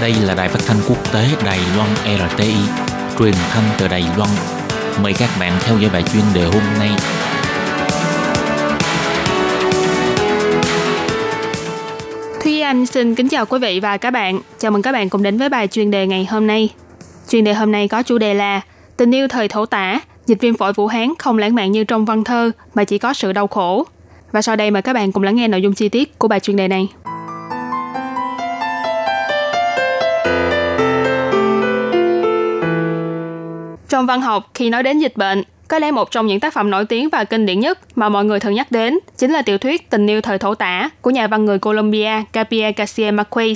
Đây là đài phát thanh quốc tế Đài Loan RTI, truyền thanh từ Đài Loan. Mời các bạn theo dõi bài chuyên đề hôm nay. Thúy Anh xin kính chào quý vị và các bạn. Chào mừng các bạn cùng đến với bài chuyên đề ngày hôm nay. Chuyên đề hôm nay có chủ đề là Tình yêu thời thổ tả, dịch viêm phổi Vũ Hán không lãng mạn như trong văn thơ mà chỉ có sự đau khổ. Và sau đây mời các bạn cùng lắng nghe nội dung chi tiết của bài chuyên đề này. Trong văn học, khi nói đến dịch bệnh, có lẽ một trong những tác phẩm nổi tiếng và kinh điển nhất mà mọi người thường nhắc đến chính là tiểu thuyết Tình yêu thời thổ tả của nhà văn người Colombia Gabriel Garcia Marquez.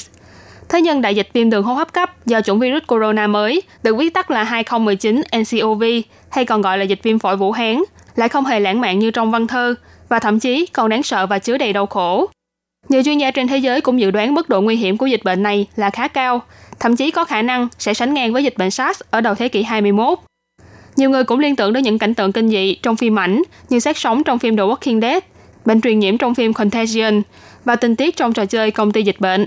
Thế nhưng đại dịch viêm đường hô hấp cấp do chủng virus corona mới, được viết tắt là 2019 NCOV, hay còn gọi là dịch viêm phổi Vũ Hán, lại không hề lãng mạn như trong văn thơ, và thậm chí còn đáng sợ và chứa đầy đau khổ. Nhiều chuyên gia trên thế giới cũng dự đoán mức độ nguy hiểm của dịch bệnh này là khá cao, thậm chí có khả năng sẽ sánh ngang với dịch bệnh SARS ở đầu thế kỷ 21. Nhiều người cũng liên tưởng đến những cảnh tượng kinh dị trong phim ảnh như xác sống trong phim The Walking Dead, bệnh truyền nhiễm trong phim Contagion và tình tiết trong trò chơi công ty dịch bệnh.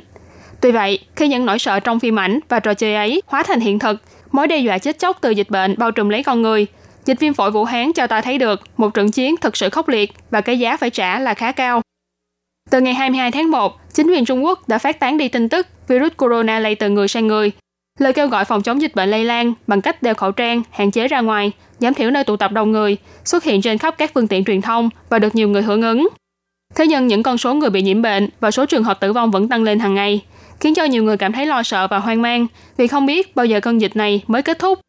Tuy vậy, khi những nỗi sợ trong phim ảnh và trò chơi ấy hóa thành hiện thực, mối đe dọa chết chóc từ dịch bệnh bao trùm lấy con người, dịch viêm phổi Vũ Hán cho ta thấy được một trận chiến thực sự khốc liệt và cái giá phải trả là khá cao. Từ ngày 22 tháng 1, chính quyền Trung Quốc đã phát tán đi tin tức virus corona lây từ người sang người Lời kêu gọi phòng chống dịch bệnh lây lan bằng cách đeo khẩu trang, hạn chế ra ngoài, giảm thiểu nơi tụ tập đông người, xuất hiện trên khắp các phương tiện truyền thông và được nhiều người hưởng ứng. Thế nhưng những con số người bị nhiễm bệnh và số trường hợp tử vong vẫn tăng lên hàng ngày, khiến cho nhiều người cảm thấy lo sợ và hoang mang vì không biết bao giờ cơn dịch này mới kết thúc.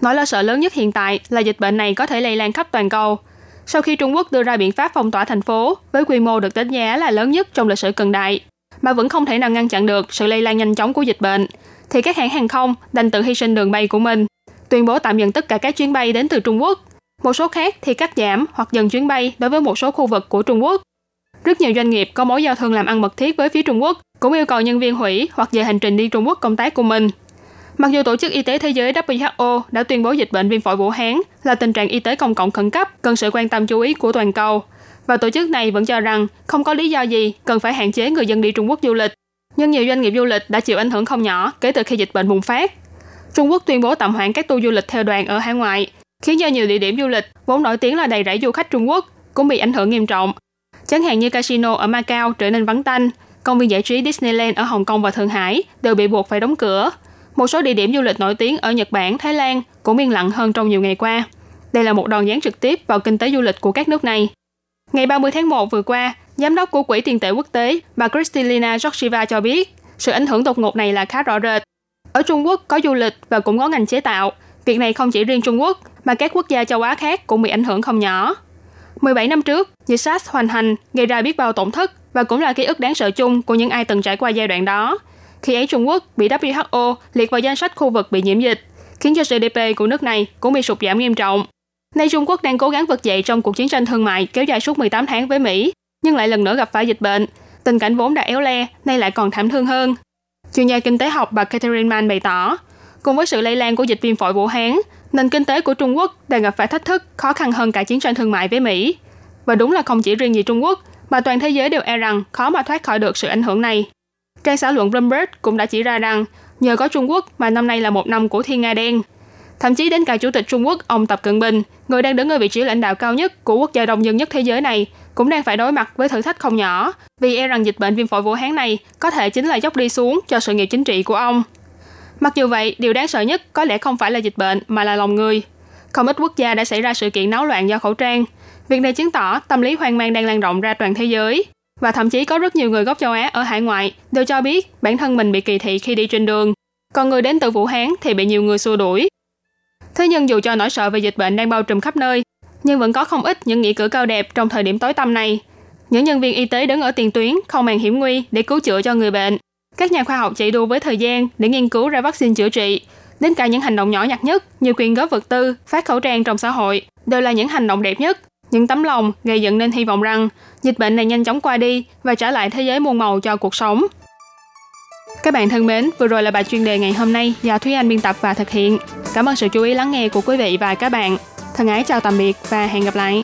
Nỗi lo sợ lớn nhất hiện tại là dịch bệnh này có thể lây lan khắp toàn cầu. Sau khi Trung Quốc đưa ra biện pháp phong tỏa thành phố với quy mô được đánh giá là lớn nhất trong lịch sử cận đại, mà vẫn không thể nào ngăn chặn được sự lây lan nhanh chóng của dịch bệnh, thì các hãng hàng không đành tự hy sinh đường bay của mình, tuyên bố tạm dừng tất cả các chuyến bay đến từ Trung Quốc. Một số khác thì cắt giảm hoặc dừng chuyến bay đối với một số khu vực của Trung Quốc. Rất nhiều doanh nghiệp có mối giao thương làm ăn mật thiết với phía Trung Quốc cũng yêu cầu nhân viên hủy hoặc về hành trình đi Trung Quốc công tác của mình. Mặc dù Tổ chức Y tế Thế giới WHO đã tuyên bố dịch bệnh viêm phổi Vũ Hán là tình trạng y tế công cộng khẩn cấp cần sự quan tâm chú ý của toàn cầu, và tổ chức này vẫn cho rằng không có lý do gì cần phải hạn chế người dân đi Trung Quốc du lịch nhưng nhiều doanh nghiệp du lịch đã chịu ảnh hưởng không nhỏ kể từ khi dịch bệnh bùng phát. Trung Quốc tuyên bố tạm hoãn các tour du lịch theo đoàn ở hải ngoại, khiến cho nhiều địa điểm du lịch vốn nổi tiếng là đầy rẫy du khách Trung Quốc cũng bị ảnh hưởng nghiêm trọng. Chẳng hạn như casino ở Macau trở nên vắng tanh, công viên giải trí Disneyland ở Hồng Kông và Thượng Hải đều bị buộc phải đóng cửa. Một số địa điểm du lịch nổi tiếng ở Nhật Bản, Thái Lan cũng yên lặng hơn trong nhiều ngày qua. Đây là một đòn giáng trực tiếp vào kinh tế du lịch của các nước này. Ngày 30 tháng 1 vừa qua, Giám đốc của Quỹ tiền tệ quốc tế, bà Kristalina Georgieva cho biết, sự ảnh hưởng đột ngột này là khá rõ rệt. Ở Trung Quốc có du lịch và cũng có ngành chế tạo. Việc này không chỉ riêng Trung Quốc, mà các quốc gia châu Á khác cũng bị ảnh hưởng không nhỏ. 17 năm trước, dịch SARS hoành hành, gây ra biết bao tổn thất và cũng là ký ức đáng sợ chung của những ai từng trải qua giai đoạn đó. Khi ấy Trung Quốc bị WHO liệt vào danh sách khu vực bị nhiễm dịch, khiến cho GDP của nước này cũng bị sụt giảm nghiêm trọng. Nay Trung Quốc đang cố gắng vực dậy trong cuộc chiến tranh thương mại kéo dài suốt 18 tháng với Mỹ nhưng lại lần nữa gặp phải dịch bệnh. Tình cảnh vốn đã éo le, nay lại còn thảm thương hơn. Chuyên gia kinh tế học bà Catherine Mann bày tỏ, cùng với sự lây lan của dịch viêm phổi Vũ Hán, nền kinh tế của Trung Quốc đang gặp phải thách thức khó khăn hơn cả chiến tranh thương mại với Mỹ. Và đúng là không chỉ riêng gì Trung Quốc, mà toàn thế giới đều e rằng khó mà thoát khỏi được sự ảnh hưởng này. Trang xã luận Bloomberg cũng đã chỉ ra rằng nhờ có Trung Quốc mà năm nay là một năm của thiên nga đen. Thậm chí đến cả Chủ tịch Trung Quốc ông Tập Cận Bình, người đang đứng ở vị trí lãnh đạo cao nhất của quốc gia đông dân nhất thế giới này, cũng đang phải đối mặt với thử thách không nhỏ, vì e rằng dịch bệnh viêm phổi Vũ Hán này có thể chính là dốc đi xuống cho sự nghiệp chính trị của ông. Mặc dù vậy, điều đáng sợ nhất có lẽ không phải là dịch bệnh mà là lòng người. Không ít quốc gia đã xảy ra sự kiện náo loạn do khẩu trang. Việc này chứng tỏ tâm lý hoang mang đang lan rộng ra toàn thế giới. Và thậm chí có rất nhiều người gốc châu Á ở hải ngoại đều cho biết bản thân mình bị kỳ thị khi đi trên đường. Còn người đến từ Vũ Hán thì bị nhiều người xua đuổi. Thế nhưng dù cho nỗi sợ về dịch bệnh đang bao trùm khắp nơi, nhưng vẫn có không ít những nghĩa cử cao đẹp trong thời điểm tối tăm này. Những nhân viên y tế đứng ở tiền tuyến không màng hiểm nguy để cứu chữa cho người bệnh. Các nhà khoa học chạy đua với thời gian để nghiên cứu ra vaccine chữa trị. Đến cả những hành động nhỏ nhặt nhất như quyên góp vật tư, phát khẩu trang trong xã hội đều là những hành động đẹp nhất. Những tấm lòng gây dựng nên hy vọng rằng dịch bệnh này nhanh chóng qua đi và trả lại thế giới muôn màu cho cuộc sống. Các bạn thân mến, vừa rồi là bài chuyên đề ngày hôm nay do Thúy Anh biên tập và thực hiện. Cảm ơn sự chú ý lắng nghe của quý vị và các bạn. Thân ái chào tạm biệt và hẹn gặp lại.